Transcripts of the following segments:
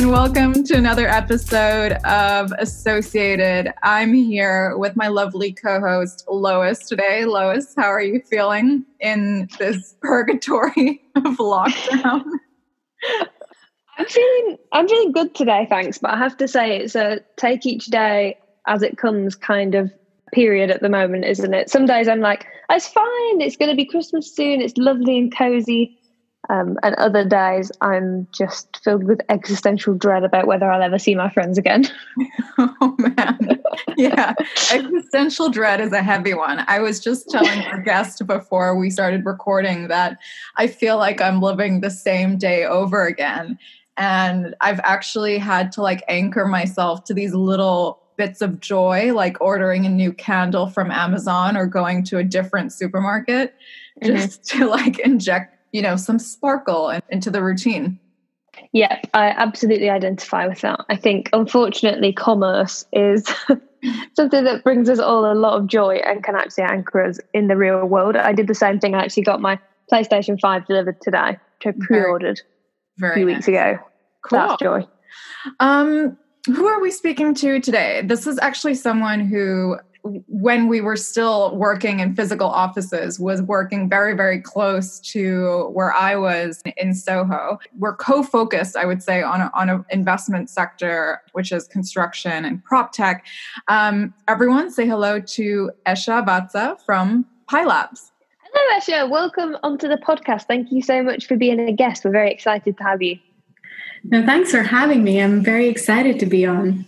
and welcome to another episode of Associated. I'm here with my lovely co host, Lois, today. Lois, how are you feeling in this purgatory of lockdown? I'm feeling I'm feeling good today, thanks. But I have to say it's a take each day as it comes kind of period at the moment, isn't it? Some days I'm like, it's fine, it's gonna be Christmas soon, it's lovely and cozy. Um, and other days, I'm just filled with existential dread about whether I'll ever see my friends again. oh, man. Yeah. existential dread is a heavy one. I was just telling our guest before we started recording that I feel like I'm living the same day over again. And I've actually had to like anchor myself to these little bits of joy, like ordering a new candle from Amazon or going to a different supermarket, mm-hmm. just to like inject you know some sparkle into the routine. Yeah i absolutely identify with that. I think unfortunately commerce is something that brings us all a lot of joy and can actually anchor us in the real world. I did the same thing. I actually got my playstation 5 delivered today which i pre-ordered very, very a few nice. weeks ago. Cool. that's joy. Um who are we speaking to today? This is actually someone who when we were still working in physical offices was working very very close to where i was in soho. We're co-focused i would say on, a, on an investment sector which is construction and prop tech. Um, everyone say hello to esha vatsa from pi labs. Hello esha. Welcome onto the podcast. Thank you so much for being a guest. We're very excited to have you. No thanks for having me. I'm very excited to be on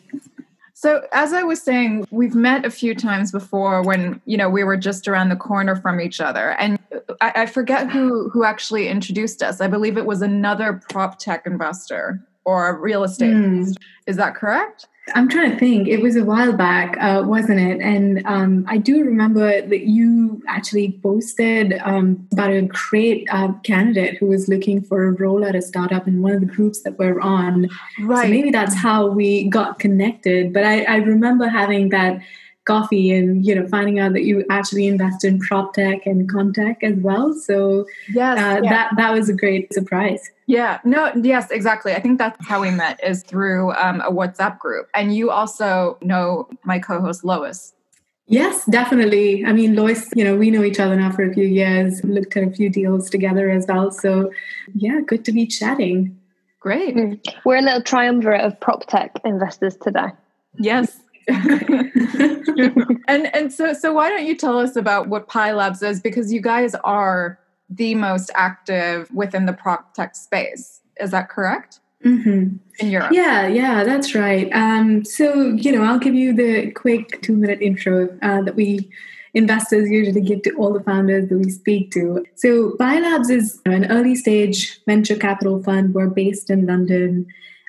so, as I was saying, we've met a few times before when you know we were just around the corner from each other, and I, I forget who who actually introduced us. I believe it was another prop tech investor or real estate. Mm. Is that correct? I'm trying to think. It was a while back, uh, wasn't it? And um, I do remember that you actually posted um, about a great uh, candidate who was looking for a role at a startup in one of the groups that we're on. Right. So maybe that's how we got connected. But I, I remember having that coffee and you know finding out that you actually invest in prop tech and contech as well so yes, uh, yeah. that that was a great surprise yeah no yes exactly i think that's how we met is through um, a whatsapp group and you also know my co-host lois Yes, definitely. I mean, Lois, you know, we know each other now for a few years, looked at a few deals together as well. So, yeah, good to be chatting. Great. Mm. We're a little triumvirate of prop tech investors today. Yes, and and so so why don't you tell us about what Pi Labs is because you guys are the most active within the prop tech space. Is that correct? Mm-hmm. In Europe. Yeah, yeah, that's right. Um, so you know, I'll give you the quick two minute intro uh, that we investors usually give to all the founders that we speak to. So, Pi Labs is an early stage venture capital fund. We're based in London.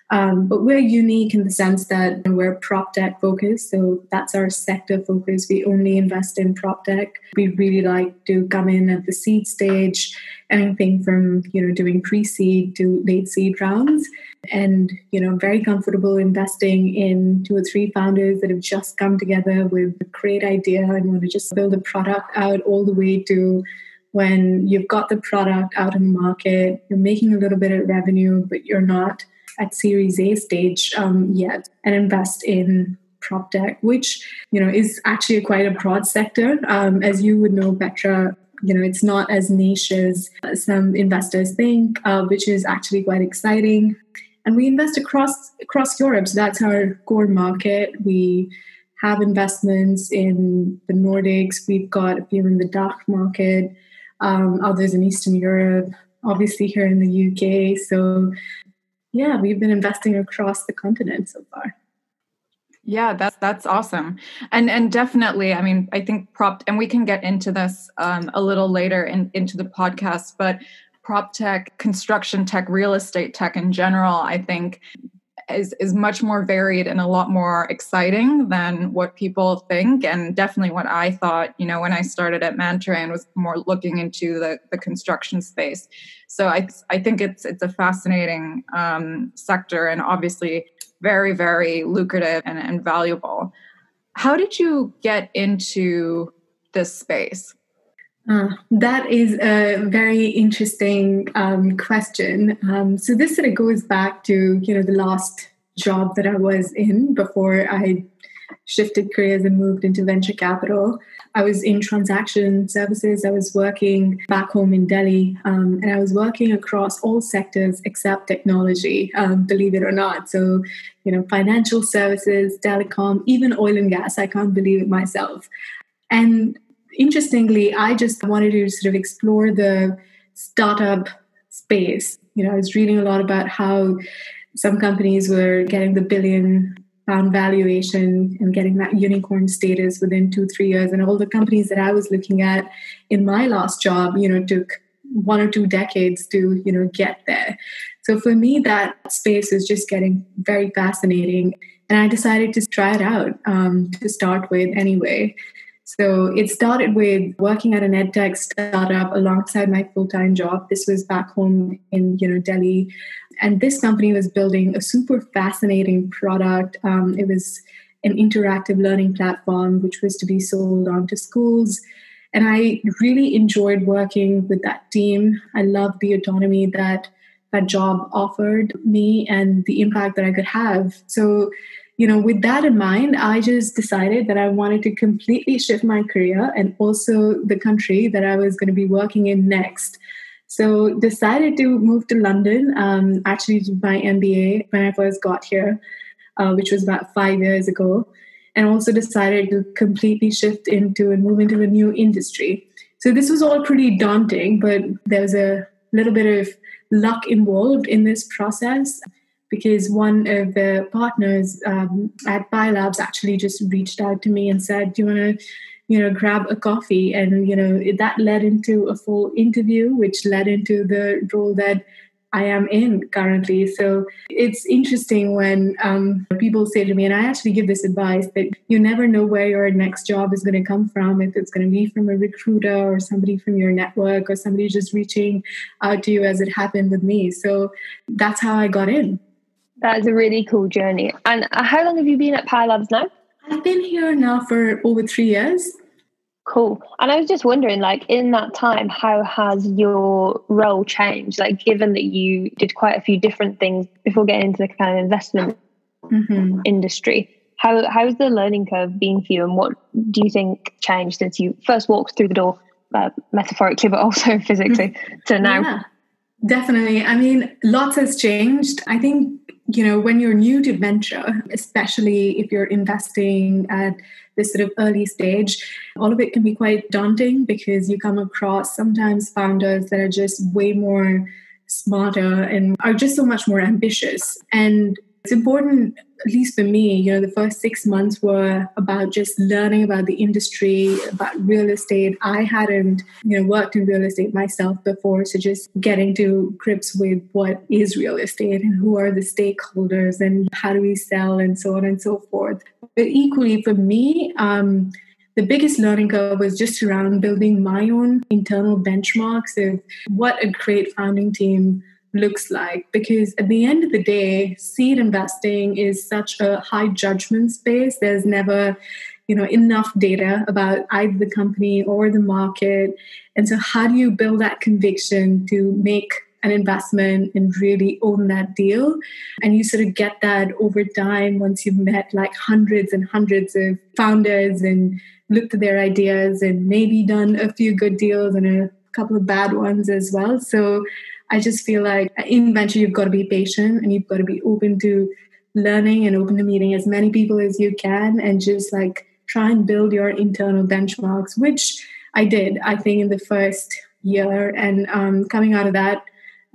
Um, but we're unique in the sense that we're prop tech focused. So that's our sector focus. We only invest in prop tech. We really like to come in at the seed stage, anything from, you know, doing pre-seed to late seed rounds. And, you know, very comfortable investing in two or three founders that have just come together with a great idea and want to just build a product out all the way to when you've got the product out in the market, you're making a little bit of revenue, but you're not at Series A stage um, yet and invest in prop tech, which you know is actually quite a broad sector. Um, as you would know, Petra, you know it's not as niche as some investors think, uh, which is actually quite exciting. And we invest across across Europe, so that's our core market. We have investments in the Nordics. We've got a few in the DACH market, um, others in Eastern Europe, obviously here in the UK. So yeah, we've been investing across the continent so far. Yeah, that's that's awesome, and and definitely, I mean, I think prop, and we can get into this um, a little later in, into the podcast, but prop tech, construction tech, real estate tech in general, I think is is much more varied and a lot more exciting than what people think. And definitely what I thought you know when I started at Mantra and was more looking into the the construction space. So I I think it's it's a fascinating um, sector and obviously very very lucrative and, and valuable. How did you get into this space Uh, that is a very interesting um, question. Um, so this sort of goes back to you know the last job that I was in before I shifted careers and moved into venture capital. I was in transaction services. I was working back home in Delhi, um, and I was working across all sectors except technology, um, believe it or not. So, you know, financial services, telecom, even oil and gas. I can't believe it myself. And interestingly, I just wanted to sort of explore the startup space. You know, I was reading a lot about how some companies were getting the billion pound valuation and getting that unicorn status within two three years. And all the companies that i was looking at in my last job you know took one or two decades to you know get there. So for me that space is just getting very fascinating. And i decided to try it out um, to start with anyway so it started with working at an edtech startup alongside my full-time job. This was back home in you know Delhi, and this company was building a super fascinating product. Um, it was an interactive learning platform which was to be sold on to schools. And I really enjoyed working with that team. I loved the autonomy that that job offered me and the impact that I could have. So you know, with that in mind, I just decided that I wanted to completely shift my career and also the country that I was going to be working in next. So decided to move to London, um, actually to my MBA when I first got here, uh, which was about five years ago, and also decided to completely shift into and move into a new industry. So this was all pretty daunting, but there was a little bit of luck involved in this process because one of the partners um, at Pi Labs actually just reached out to me and said, "Do you want to?" you know grab a coffee and you know that led into a full interview which led into the role that I am in currently. So it's interesting when um, people say to me, and I actually give this advice that you never know where your next job is going to come from, if it's going to be from a recruiter or somebody from your network or somebody just reaching out to you as it happened with me. So that's how I got in. That is a really cool journey. And uh, how long have you been at Pi Labs now? I've been here now for over three years. Cool. And I was just wondering, like, in that time, how has your role changed? Like, given that you did quite a few different things before getting into the kind of investment mm-hmm. industry, how how's the learning curve been for you, and what do you think changed since you first walked through the door, uh, metaphorically, but also physically, to now? Yeah, definitely. I mean, lots has changed. I think you know, when you're new to venture, especially if you're investing at this sort of early stage, all of it can be quite daunting because you come across sometimes founders that are just way more smarter and are just so much more ambitious. And it's important, at least for me, you know, the first six months were about just learning about the industry, about real estate. I hadn't, you know, worked in real estate myself before. So just getting to grips with what is real estate and who are the stakeholders and how do we sell and so on and so forth. But equally for me, um, the biggest learning curve was just around building my own internal benchmarks of what a great founding team looks like because at the end of the day seed investing is such a high judgment space. There's never you know enough data about either the company or the market. And so how do you build that conviction to make an investment and really own that deal? And you sort of get that over time once you've met like hundreds and hundreds of founders and looked at their ideas and maybe done a few good deals and a couple of bad ones as well. So I just feel like in venture, you've got to be patient and you've got to be open to learning and open to meeting as many people as you can and just like try and build your internal benchmarks, which I did, I think, in the first year. And um, coming out of that,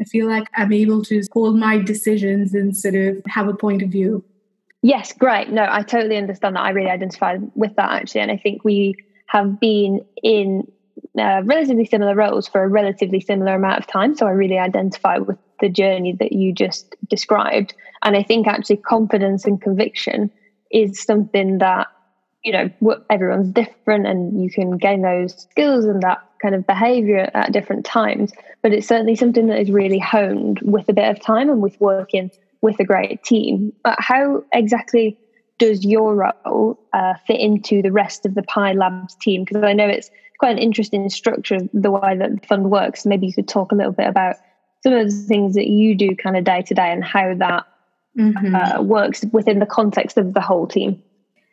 I feel like I'm able to hold my decisions and sort of have a point of view. Yes, great. No, I totally understand that. I really identify with that actually. And I think we have been in uh, relatively similar roles for a relatively similar amount of time. So I really identify with the journey that you just described. And I think actually confidence and conviction is something that, you know, everyone's different and you can gain those skills and that kind of behavior at different times. But it's certainly something that is really honed with a bit of time and with working with a great team. But how exactly does your role uh, fit into the rest of the Pi Labs team? Because I know it's quite an interesting structure the way that the fund works. Maybe you could talk a little bit about some of the things that you do kind of day to day and how that mm-hmm. uh, works within the context of the whole team.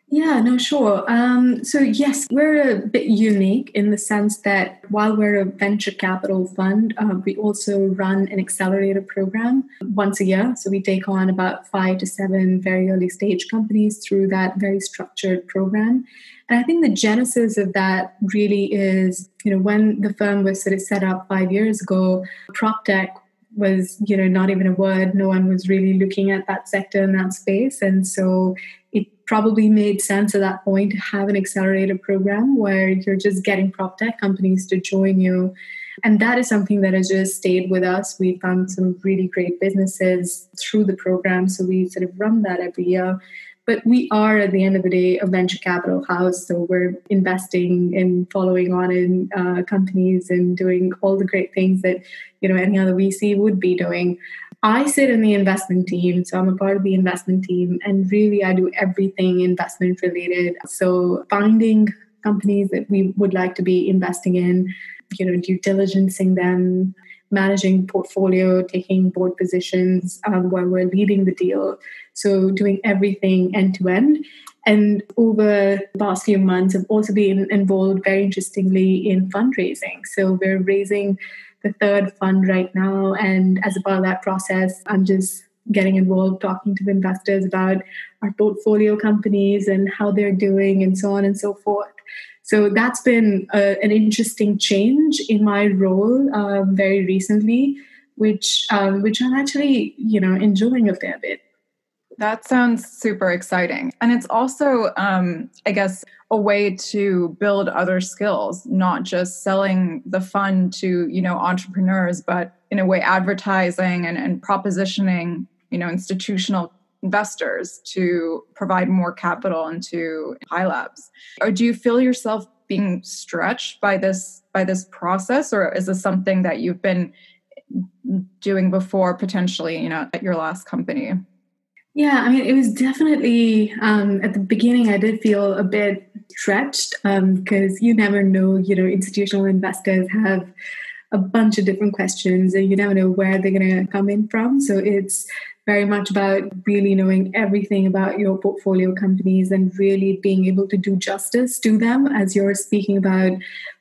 Yeah, no, sure. Um, so, yes, we're a bit unique in the sense that while we're a venture capital fund, uh, we also run an accelerator program once a year. So, we take on about five to seven very early stage companies through that very structured program. And I think the genesis of that really is, you know, when the firm was sort of set up five years ago, prop tech was, you know, not even a word. No one was really looking at that sector in that space. And so probably made sense at that point to have an accelerator program where you're just getting prop tech companies to join you. And that is something that has just stayed with us. We've found some really great businesses through the program. So we sort of run that every year. But we are, at the end of the day, a venture capital house. So we're investing and following on in uh, companies and doing all the great things that you know any other VC would be doing. I sit in the investment team, so I'm a part of the investment team, and really I do everything investment related. So finding companies that we would like to be investing in, you know, due diligencing them, managing portfolio, taking board positions um, while we're leading the deal. So doing everything end to end. And over the past few months, I've also been involved very interestingly in fundraising. So we're raising the third fund right now. And as a part of that process, I'm just getting involved talking to investors about our portfolio companies and how they're doing and so on and so forth. So that's been a, uh, an interesting change in my role um, very recently, which um, which I'm actually you know enjoying a fair bit. That sounds super exciting, and it's also, um, I guess, a way to build other skills, not just selling the fund to you know entrepreneurs, but in a way advertising and, and propositioning you know institutional investors to provide more capital into Pi Labs. Or do you feel yourself being stretched by this by this process or is this something that you've been doing before potentially you know at your last company? Yeah i mean it was definitely um, at the beginning i did feel a bit stretched because um, you never know you know institutional investors have a bunch of different questions and you never know where they're going to come in from so it's very much about really knowing everything about your portfolio companies and really being able to do justice to them as you're speaking about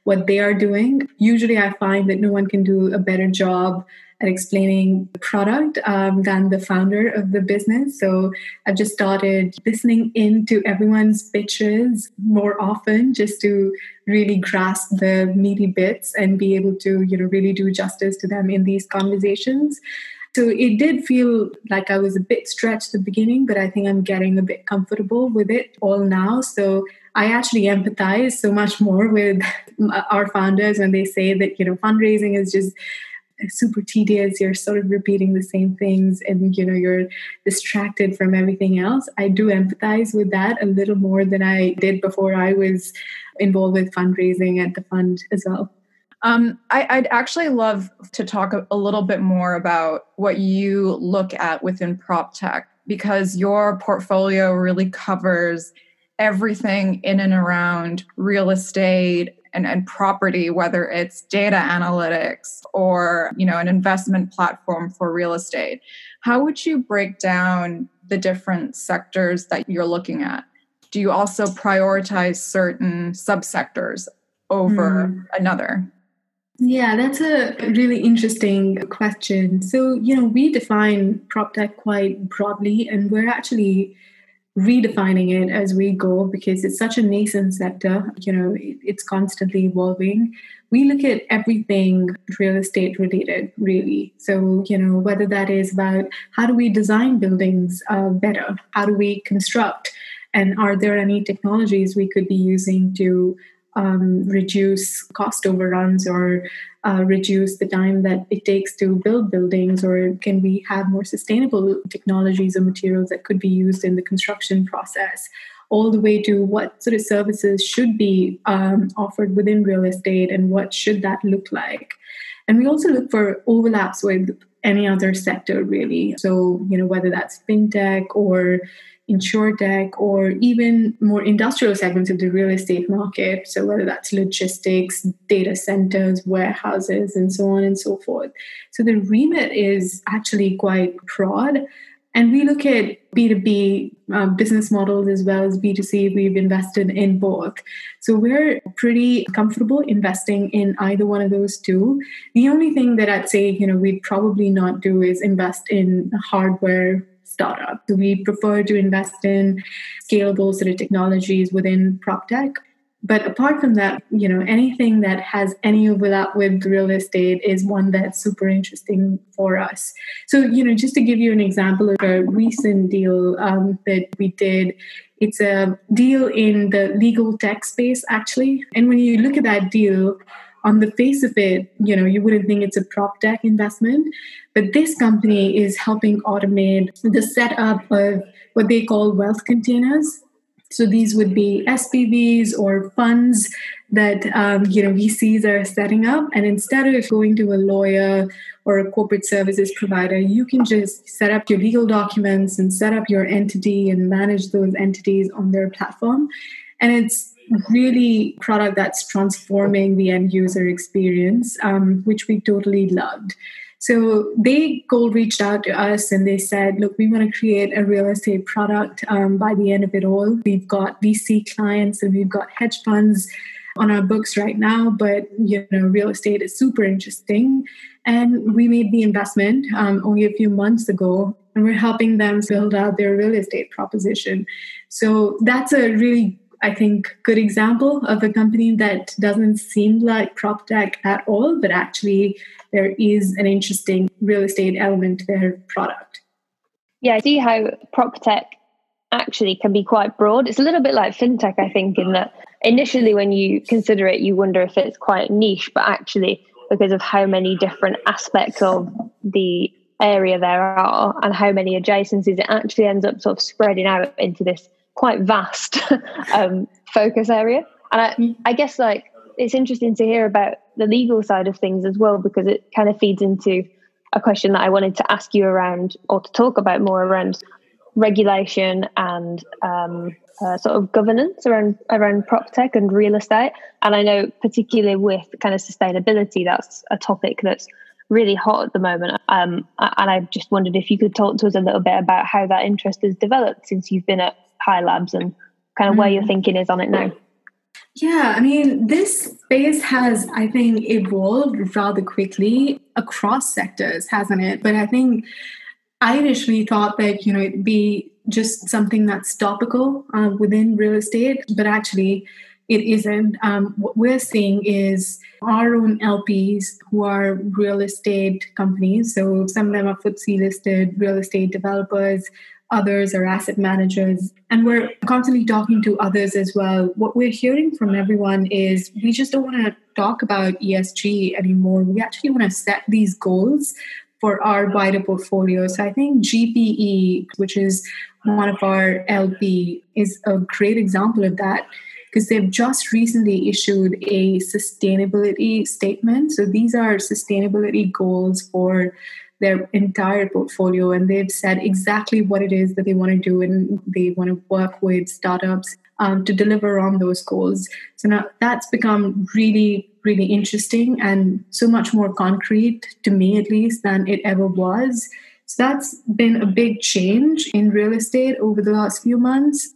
what they are doing. Usually, I find that no one can do a better job at explaining the product um, than the founder of the business. So I've just started listening into everyone's pitches more often just to really grasp the meaty bits and be able to, you know, really do justice to them in these conversations. So it did feel like I was a bit stretched at the beginning, but I think I'm getting a bit comfortable with it all now. So I actually empathize so much more with our founders when they say that, you know, fundraising is just super tedious. You're sort of repeating the same things and you know you're distracted from everything else. I do empathize with that a little more than i did before i was involved with fundraising at the fund as well. Um, I, would actually love to talk a, a, little bit more about what you look at within prop tech because your portfolio really covers everything in and around real estate and, and property, whether it's data analytics or you know an investment platform for real estate. How would you break down the different sectors that you're looking at? Do you also prioritize certain subsectors over mm. another? Yeah, that's a really interesting question. So, you know, we define prop tech quite broadly, and we're actually redefining it as we go because it's such a nascent sector. You know, it's constantly evolving. We look at everything real estate related, really. So, you know, whether that is about how do we design buildings uh, better? How do we construct? And are there any technologies we could be using to um, reduce cost overruns or uh, reduce the time that it takes to build buildings or can we have more sustainable technologies or materials that could be used in the construction process all the way to what sort of services should be um, offered within real estate and what should that look like And we also look for overlaps with any other sector, really. So, you know, whether that's fintech or insurtech or even more industrial segments of the real estate market. So, whether that's logistics, data centers, warehouses, and so on and so forth. So, the remit is actually quite broad. And we look at B2B um, business models as well as B2C. We've invested in both. So we're pretty comfortable investing in either one of those two. The only thing that I'd say, you know, we'd probably not do is invest in hardware startup. So we prefer to invest in scalable sort of technologies within prop tech. But apart from that, you know, anything that has any overlap with real estate is one that's super interesting for us. So, you know, just to give you an example of a recent deal um, that we did, it's a deal in the legal tech space, actually. And when you look at that deal, on the face of it, you know, you wouldn't think it's a prop tech investment, but this company is helping automate the setup of what they call wealth containers. So these would be SPVs or funds that um, you know VCs are setting up, and instead of going to a lawyer or a corporate services provider, you can just set up your legal documents and set up your entity and manage those entities on their platform. And it's really product that's transforming the end user experience, um, which we totally loved. So they cold reached out to us and they said, look, we want to create a real estate product um, by the end of it all. We've got VC clients and we've got hedge funds on our books right now, but you know, real estate is super interesting. And we made the investment um, only a few months ago, and we're helping them build out their real estate proposition. So that's a really I think, good example of a company that doesn't seem like prop tech at all, but actually there is an interesting real estate element to their product. Yeah, I see how prop tech actually can be quite broad. It's a little bit like fintech, I think, in that initially when you consider it, you wonder if it's quite niche, but actually, because of how many different aspects of the area there are and how many adjacencies, it actually ends up sort of spreading out into this quite vast um, focus area. And I, mm. I guess like it's interesting to hear about the legal side of things as well because it kind of feeds into a question that I wanted to ask you around or to talk about more around regulation and um, uh, sort of governance around around prop tech and real estate. And I know particularly with kind of sustainability, that's a topic that's really hot at the moment. Um, and I just wondered if you could talk to us a little bit about how that interest has developed since you've been at Pi Labs and kind of where your mm. thinking is on it now. Yeah, I mean, this space has, I think, evolved rather quickly across sectors, hasn't it? But I think I initially thought that, you know, it'd be just something that's topical uh, within real estate, but actually, it isn't. Um, what we're seeing is our own LPs who are real estate companies. So some of them are FTSE listed real estate developers, others are asset managers. And we're constantly talking to others as well. What we're hearing from everyone is we just don't want to talk about ESG anymore. We actually want to set these goals for our wider portfolio. So I think GPE, which is one of our LP, is a great example of that because they've just recently issued a sustainability statement. So these are sustainability goals for their entire portfolio and they've said exactly what it is that they want to do and they want to work with startups um, to deliver on those goals. So now that's become really, really interesting and so much more concrete to me at least than it ever was. So that's been a big change in real estate over the last few months.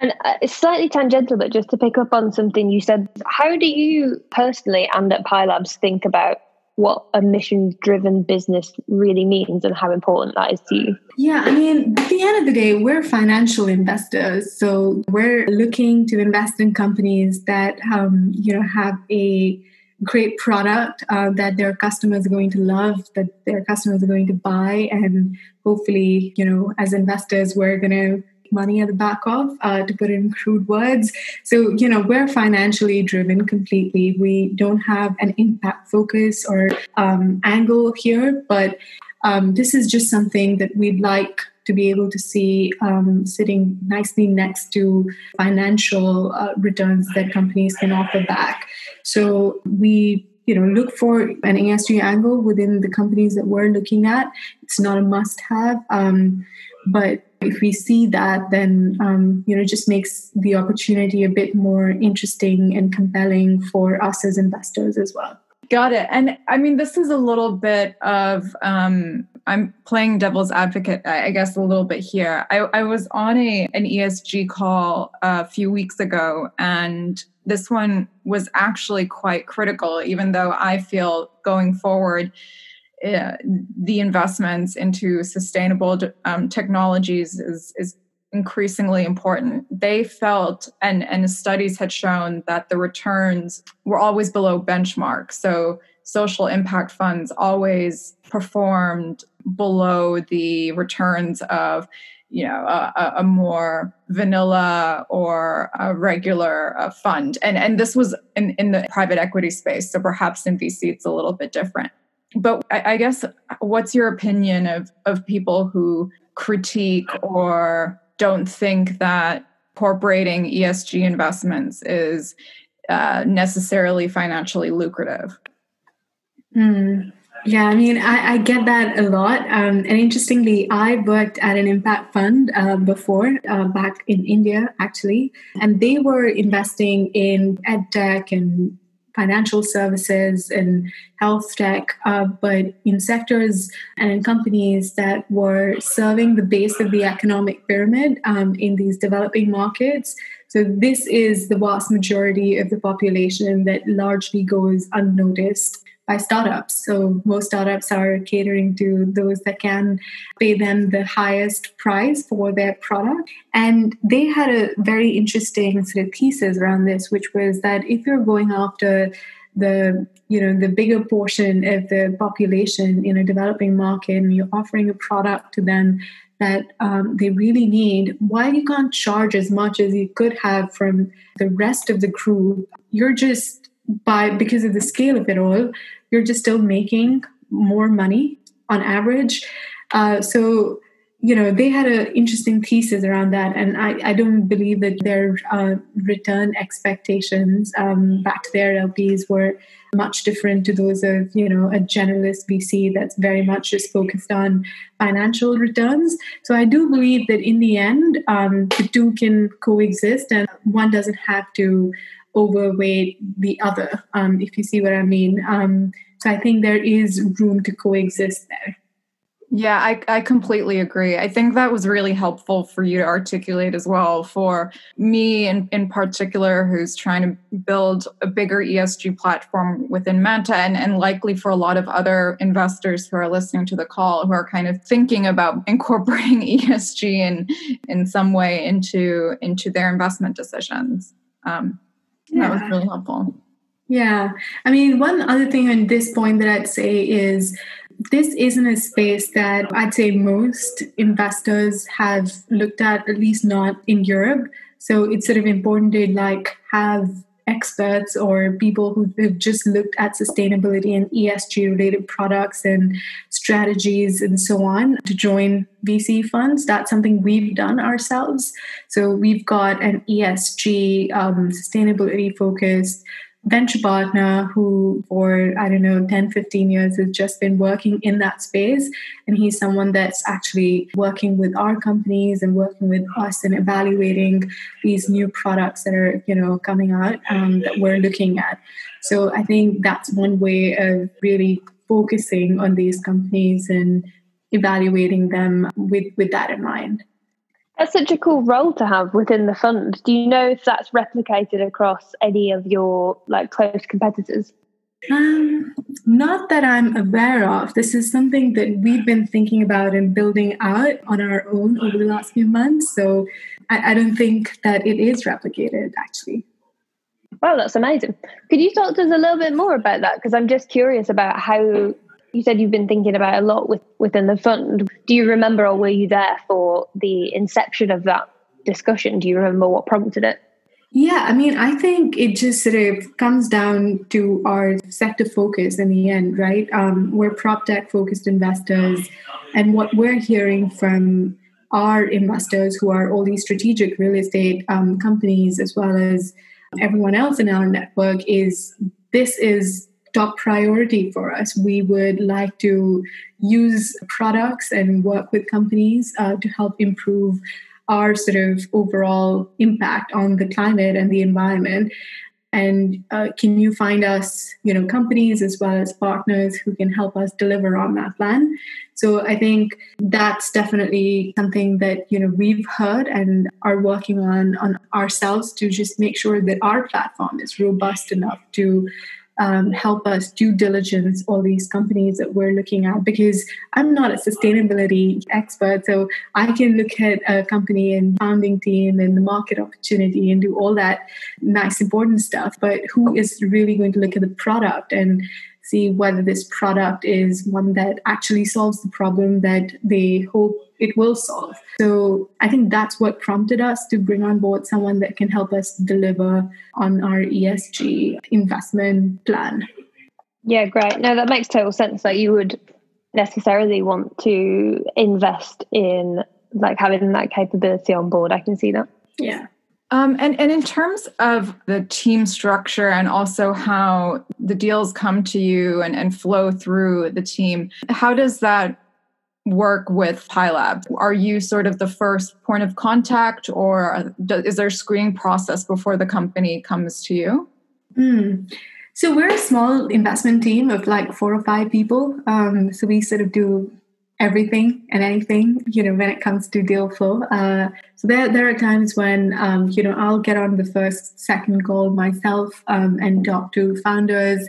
And uh, it's slightly tangential, but just to pick up on something you said, how do you personally and at Pi Labs think about what a mission driven business really means and how important that is to you? Yeah, I mean, at the end of the day, we're financial investors. So we're looking to invest in companies that, um, you know, have a great product uh, that their customers are going to love, that their customers are going to buy. And hopefully, you know, as investors, we're going to money at the back of, uh, to put it in crude words. So, you know, we're financially driven completely. We don't have an impact focus or um, angle here, but um, this is just something that we'd like to be able to see um, sitting nicely next to financial uh, returns that companies can offer back. So we you know look for an ESG angle within the companies that we're looking at. It's not a must-have, um, but if we see that, then um, you know, just makes the opportunity a bit more interesting and compelling for us as investors as well. Got it. And I mean, this is a little bit of um, I'm playing devil's advocate, I guess, a little bit here. I, I was on a an ESG call a few weeks ago, and this one was actually quite critical. Even though I feel going forward, uh, the investments into sustainable um, technologies is is increasingly important. They felt, and and studies had shown that the returns were always below benchmark. So social impact funds always performed below the returns of you know a, a more vanilla or a regular uh, fund and and this was in, in the private equity space so perhaps in vc it's a little bit different but I, I guess what's your opinion of of people who critique or don't think that incorporating esg investments is uh, necessarily financially lucrative Mm. Yeah, I mean, I, I, get that a lot. Um, and interestingly, I worked at an impact fund uh, before, uh, back in India, actually. And they were investing in ed tech and financial services and health tech, uh, but in sectors and in companies that were serving the base of the economic pyramid um, in these developing markets. So, this is the vast majority of the population that largely goes unnoticed by startups. So most startups are catering to those that can pay them the highest price for their product. And they had a very interesting sort of thesis around this, which was that if you're going after the you know the bigger portion of the population in a developing market and you're offering a product to them that um, they really need why you can't charge as much as you could have from the rest of the crew you're just by because of the scale of it all you're just still making more money on average. Uh, so, you know, they had an interesting thesis around that, and I, I don't believe that their uh, return expectations um, back to their LPs were much different to those of you know a generalist VC that's very much just focused on financial returns. So I do believe that in the end, um, the two can coexist, and one doesn't have to overweight the other, um, if you see what I mean. Um, so I think there is room to coexist there. Yeah, I, I completely agree. I think that was really helpful for you to articulate as well for me in, in particular, who's trying to build a bigger ESG platform within Manta and, and likely for a lot of other investors who are listening to the call who are kind of thinking about incorporating ESG in in some way into into their investment decisions. Um, yeah. That was really helpful. Yeah. I mean, one other thing on this point that I'd say is this isn't a space that I'd say most investors have looked at, at least not in Europe. So it's sort of important to like have experts or people who have just looked at sustainability and ESG related products and strategies and so on to join VC funds. That's something we've done ourselves. So we've got an ESG um, sustainability focused venture partner who for i don't know 10 15 years has just been working in that space. And he's someone that's actually working with our companies and working with us and evaluating these new products that are you know coming out um, that we're looking at. So i think that's one way of really focusing on these companies and evaluating them with with that in mind that's such a cool role to have within the fund. Do you know if that's replicated across any of your like close competitors? Um, not that I'm aware of. This is something that we've been thinking about and building out on our own over the last few months. So I, I don't think that it is replicated actually. Wow, that's amazing. Could you talk to us a little bit more about that? Because I'm just curious about how you said you've been thinking about a lot with within the fund. Do you remember, or were you there for the inception of that discussion? Do you remember what prompted it? Yeah, I mean, I think it just sort of comes down to our sector focus in the end, right? Um, we're prop tech focused investors, and what we're hearing from our investors, who are all these strategic real estate um, companies, as well as everyone else in our network, is this is top priority for us. We would like to use products and work with companies uh, to help improve our sort of overall impact on the climate and the environment and uh, can you find us you know companies as well as partners who can help us deliver on that plan so i think that's definitely something that you know we've heard and are working on on ourselves to just make sure that our platform is robust enough to um, help us due diligence all these companies that we're looking at because I'm not a sustainability expert. So I can look at a company and founding team and the market opportunity and do all that nice, important stuff. But who is really going to look at the product and see whether this product is one that actually solves the problem that they hope it will solve. So I think that's what prompted us to bring on board someone that can help us deliver on our ESG investment plan. Yeah, great. No, that makes total sense. That you would necessarily want to invest in like having that capability on board. I can see that. Yeah. Um, and, and in terms of the team structure and also how the deals come to you and, and flow through the team, how does that work with Pi Lab? Are you sort of the first point of contact or is there a screening process before the company comes to you? Mm. So we're a small investment team of like four or five people. Um, so we sort of do everything and anything, you know, when it comes to deal flow. Uh, so there, there are times when, um, you know, I'll get on the first, second call myself um, and talk to founders.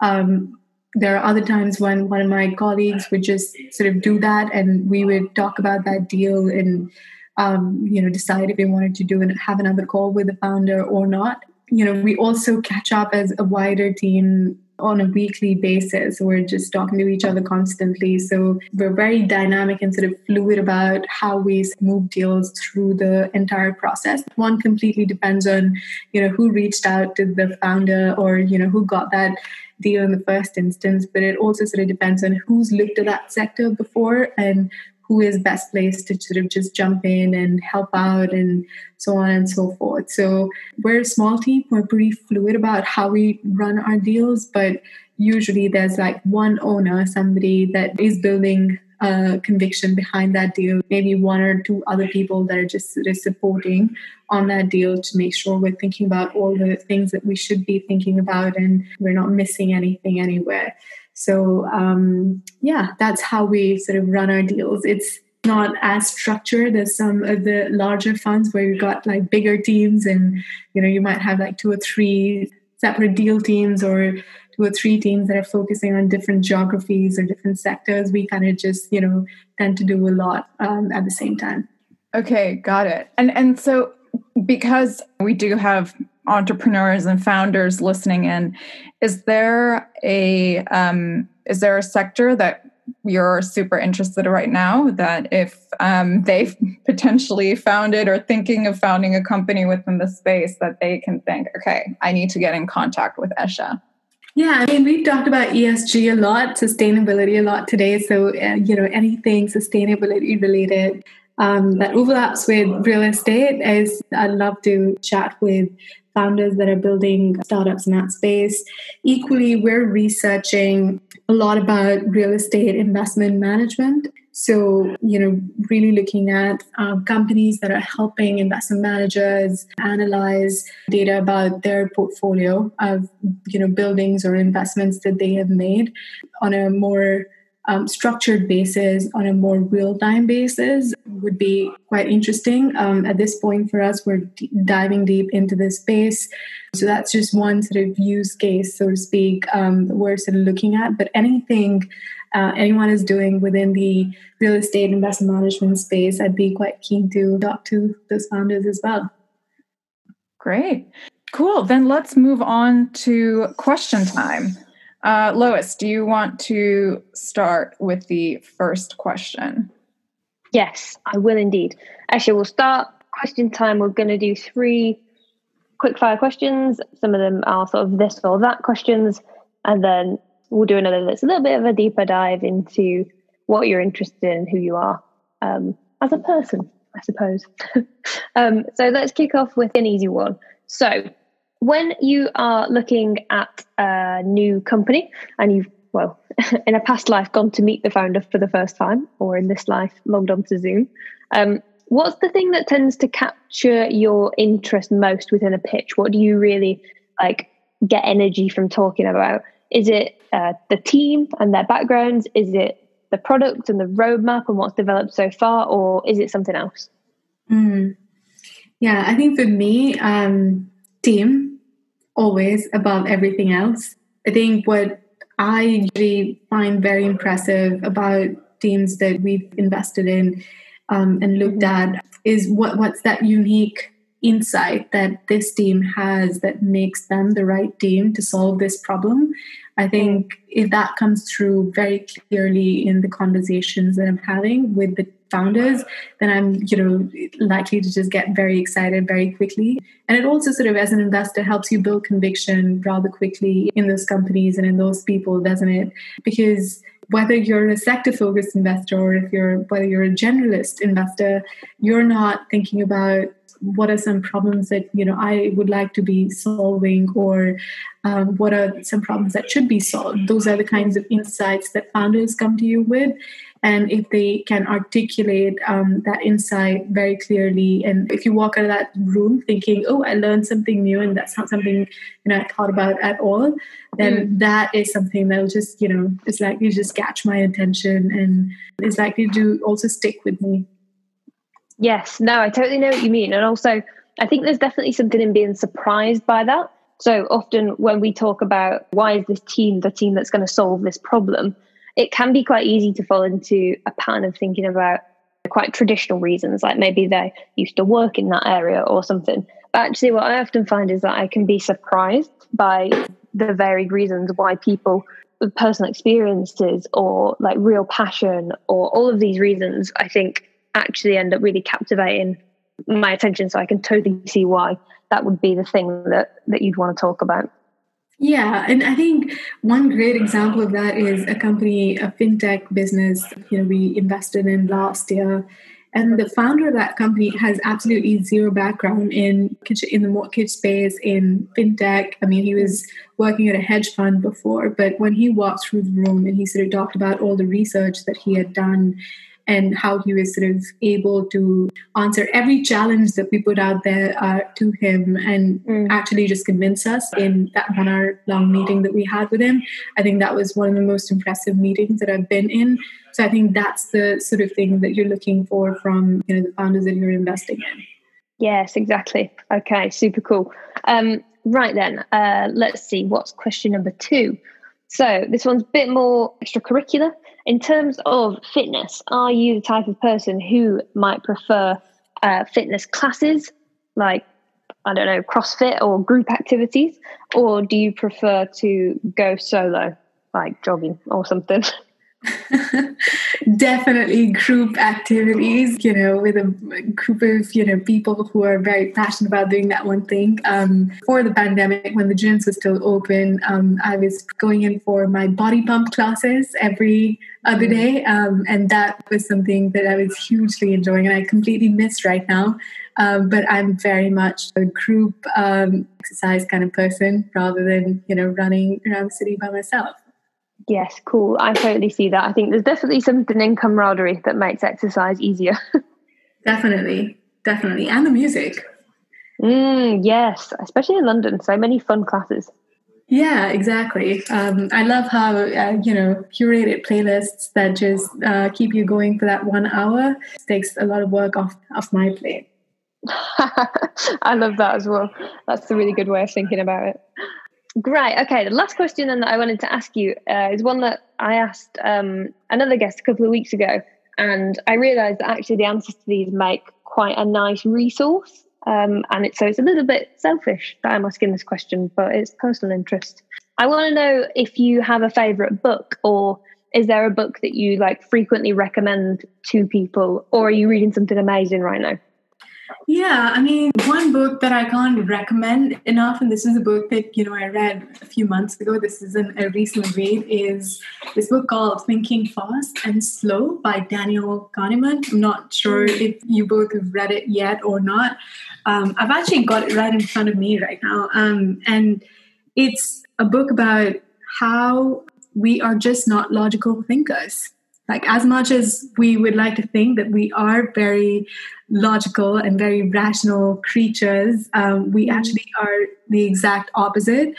Um, there are other times when one of my colleagues would just sort of do that and we would talk about that deal and, um, you know, decide if we wanted to do and have another call with the founder or not. You know, we also catch up as a wider team on a weekly basis. We're just talking to each other constantly. So we're very dynamic and sort of fluid about how we move deals through the entire process. One completely depends on, you know, who reached out to the founder or, you know, who got that deal in the first instance, but it also sort of depends on who's looked at that sector before and who is best placed to sort of just jump in and help out and so on and so forth. So we're a small team. We're pretty fluid about how we run our deals, but usually there's like one owner, somebody that is building a conviction behind that deal, maybe one or two other people that are just sort of supporting on that deal to make sure we're thinking about all the things that we should be thinking about and we're not missing anything anywhere. So um, yeah, that's how we sort of run our deals. It's not as structured as some of the larger funds where you've got like bigger teams and you know you might have like two or three separate deal teams or two or three teams that are focusing on different geographies or different sectors. We kind of just you know tend to do a lot um, at the same time. Okay got it. And and so because we do have entrepreneurs and founders listening in is there a um, is there a sector that you're super interested in right now that if um, they've potentially founded or thinking of founding a company within the space that they can think okay i need to get in contact with esha yeah, I mean, we've talked about ESG a lot, sustainability a lot today. So, uh, you know, anything sustainability related um, that overlaps with real estate is I'd love to chat with founders that are building startups in that space. Equally, we're researching a lot about real estate investment management. So, you know, really looking at um, companies that are helping investment managers analyze data about their portfolio of, you know, buildings or investments that they have made on a more um, structured basis on a more real time basis would be quite interesting. Um, at this point, for us, we're d- diving deep into this space. So that's just one sort of use case, so to speak, um, we're sort of looking at. But anything uh, anyone is doing within the real estate investment management space, I'd be quite keen to talk to those founders as well. Great. Cool. Then let's move on to question time. Uh, Lois, do you want to start with the first question? Yes, I will indeed. Actually, we'll start question time. We're going to do three quick fire questions. Some of them are sort of this or that questions. And then we'll do another that's a little bit of a deeper dive into what you're interested in, who you are um, as a person, I suppose. um, so let's kick off with an easy one. So, when you are looking at a new company and you've well in a past life gone to meet the founder for the first time or in this life logged on to zoom um, what's the thing that tends to capture your interest most within a pitch? What do you really like get energy from talking about? Is it uh, the team and their backgrounds? Is it the product and the roadmap and what's developed so far or is it something else? Mm. yeah i think for me um, team always above everything else i think what i usually find very impressive about teams that we've invested in um, and looked mm-hmm. at is what what's that unique insight that this team has that makes them the right team to solve this problem. I think if that comes through very clearly in the conversations that I'm having with the founders, then I'm, you know, likely to just get very excited very quickly. And it also sort of as an investor helps you build conviction rather quickly in those companies and in those people, doesn't it? Because whether you're a sector focused investor or if you're whether you're a generalist investor you're not thinking about what are some problems that you know i would like to be solving or um, what are some problems that should be solved those are the kinds of insights that founders come to you with and if they can articulate um, that insight very clearly. And if you walk out of that room thinking oh i learned something new and that's not something you know i thought about at all then mm. that is something that'll just you know it's likely to just catch my attention and is likely to also stick with me. Yes. No i totally know what you mean. And also i think there's definitely something in being surprised by that. So often when we talk about why is this team the team that's going to solve this problem it can be quite easy to fall into a pattern of thinking about quite traditional reasons, like maybe they used to work in that area or something. But actually, what I often find is that I can be surprised by the varied reasons why people with personal experiences or like real passion or all of these reasons, I think actually end up really captivating my attention. So I can totally see why that would be the thing that that you'd want to talk about. Yeah, and I think one great example of that is a company, a fintech business, you know, we invested in last year. And the founder of that company has absolutely zero background in in the mortgage space, in fintech. I mean, he was working at a hedge fund before, but when he walked through the room and he sort of talked about all the research that he had done and how he was sort of able to answer every challenge that we put out there uh, to him and mm. actually just convince us in that one hour long meeting that we had with him. I think that was one of the most impressive meetings that I've been in. So I think that's the sort of thing that you're looking for from you know the founders that you're investing in. Yes, exactly. Okay, super cool. Um, right then, uh, let's see. What's question number two? So this one's a bit more extracurricular. In terms of fitness, are you the type of person who might prefer uh, fitness classes, like, I don't know, CrossFit or group activities? Or do you prefer to go solo, like jogging or something? Definitely group activities, you know, with a group of, you know, people who are very passionate about doing that one thing. Um, for the pandemic, when the gyms were still open, um, I was going in for my body pump classes every other day. Um, and that was something that I was hugely enjoying and I completely miss right now. Um, but I'm very much a group um, exercise kind of person rather than, you know, running around the city by myself. Yes, cool. I totally see that. I think there's definitely something in camaraderie that makes exercise easier. definitely, definitely. And the music. Mm, yes, especially in London. So many fun classes. Yeah, exactly. Um, I love how, uh, you know, curated playlists that just uh, keep you going for that one hour it takes a lot of work off, off my plate. I love that as well. That's a really good way of thinking about it. Great. Okay. The last question then that I wanted to ask you uh, is one that I asked um, another guest a couple of weeks ago, and I realised that actually the answers to these make quite a nice resource. Um, and it's so it's a little bit selfish that I'm asking this question, but it's personal interest. I want to know if you have a favourite book, or is there a book that you like frequently recommend to people, or are you reading something amazing right now? Yeah, I mean, one book that I can't recommend enough, and this is a book that you know I read a few months ago. This is an, a recent read. Is this book called "Thinking Fast and Slow" by Daniel Kahneman? I'm not sure if you both have read it yet or not. Um, I've actually got it right in front of me right now, um, and it's a book about how we are just not logical thinkers like as much as we would like to think that we are very logical and very rational creatures um, we mm-hmm. actually are the exact opposite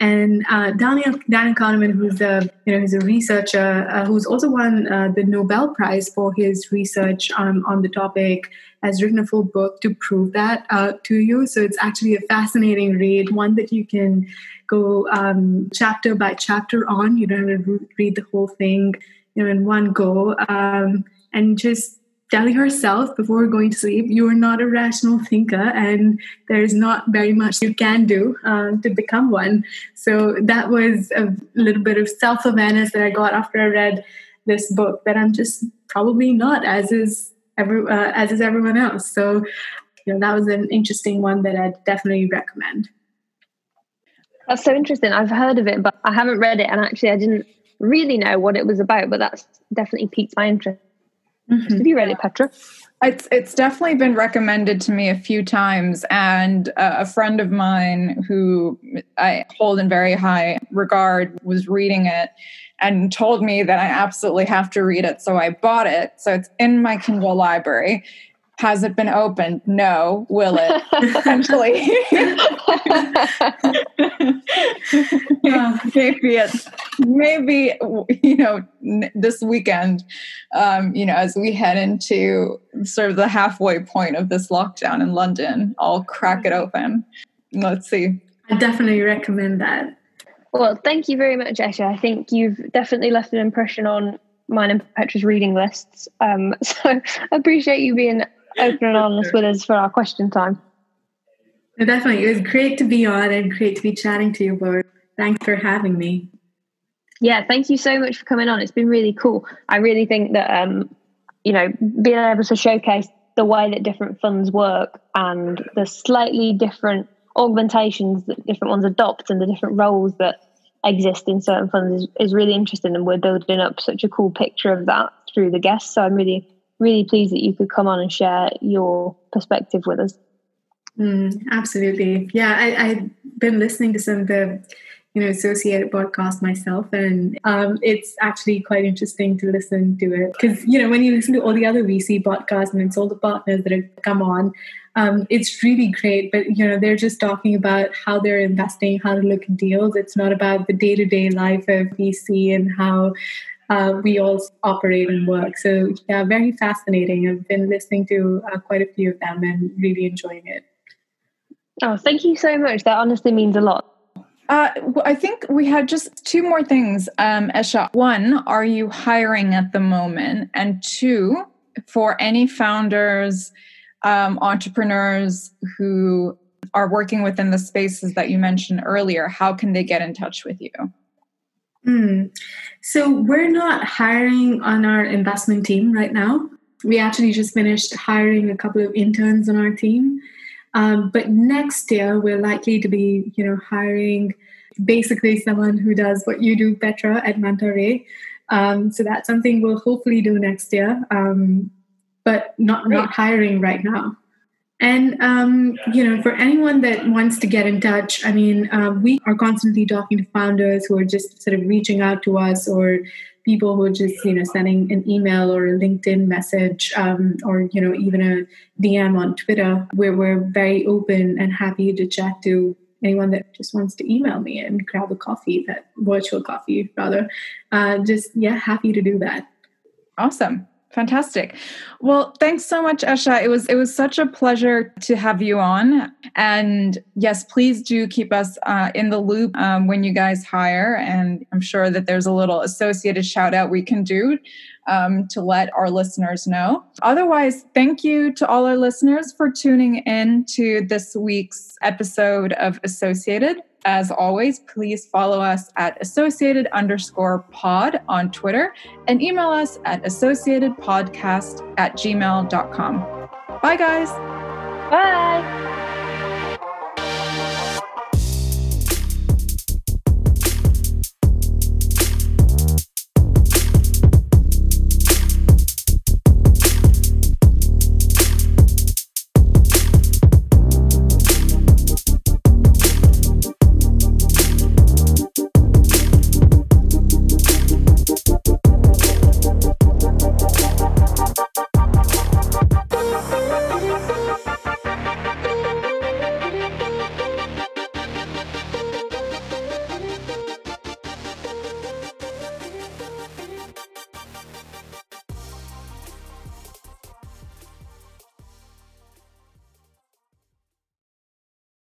and uh, Daniel Daniel Kahneman, who's a you know he's a researcher uh, who's also won uh, the Nobel Prize for his research um, on the topic, has written a full book to prove that uh, to you. So it's actually a fascinating read, one that you can go um, chapter by chapter on. You don't have to read the whole thing you know in one go um, and just telling herself before going to sleep you are not a rational thinker and there's not very much you can do uh, to become one. So that was a little bit of self-awareness that i got after i read this book that i'm just probably not as is every uh, as is everyone else. So you know that was an interesting one that i'd definitely recommend. That's so interesting. I've heard of it but i haven't read it and actually i didn't really know what it was about, but that's definitely piqued my interest. Mm-hmm. Have you read it, Petra? It's it's definitely been recommended to me a few times, and uh, a friend of mine who I hold in very high regard was reading it and told me that I absolutely have to read it. So I bought it. So it's in my Kindle library. Has it been opened? No. Will it? Essentially. yeah, maybe it's maybe you know this weekend. Um, you know, as we head into sort of the halfway point of this lockdown in London, I'll crack it open. Let's see. I definitely recommend that. Well, thank you very much, Esha. I think you've definitely left an impression on mine and Petra's reading lists. Um, so I appreciate you being open and honest with us for our question time. definitely. It was great to be on and great to be chatting to you both. Thanks for having me. Yeah, thank you so much for coming on. It's been really cool. I really think that um, you know, being able to showcase the way that different funds work and the slightly different augmentations that different ones adopt and the different roles that exist in certain funds is, is really interesting and we're building up such a cool picture of that through the guests. So I'm really really pleased that you could come on and share your perspective with us. Mm, absolutely. Yeah, I, I've been listening to some of the you know associated podcast myself and um, it's actually quite interesting to listen to it because you know when you listen to all the other vc podcasts and it's all the partners that have come on um, it's really great but you know they're just talking about how they're investing how to look at deals it's not about the day-to-day life of vc and how uh, we all operate and work. So, yeah, very fascinating. I've been listening to uh, quite a few of them and really enjoying it. Oh, thank you so much. That honestly means a lot. Uh, I think we had just two more things, um, Esha. One, are you hiring at the moment? And two, for any founders, um, entrepreneurs who are working within the spaces that you mentioned earlier, how can they get in touch with you? Mm. So we're not hiring on our investment team right now. We actually just finished hiring a couple of interns on our team. Um, but next year we're likely to be, you know, hiring basically someone who does what you do, Petra, at Manta Um, so that's something we'll hopefully do next year, um, but not not hiring right now. And, um, you know, for anyone that wants to get in touch, I mean, uh, we are constantly talking to founders who are just sort of reaching out to us or people who are just, you know, sending an email or a LinkedIn message um, or, you know, even a DM on Twitter where we're very open and happy to chat to anyone that just wants to email me and grab a coffee, that virtual coffee rather. Uh, just, yeah, happy to do that. Awesome. Fantastic. Well, thanks so much, Esha. It was it was such a pleasure to have you on. And yes, please do keep us uh, in the loop um, when you guys hire. And I'm sure that there's a little associated shout out we can do um, to let our listeners know. Otherwise, thank you to all our listeners for tuning in to this week's episode of Associated. As always, please follow us at associated underscore pod on Twitter and email us at associatedpodcast at gmail.com. Bye, guys. Bye.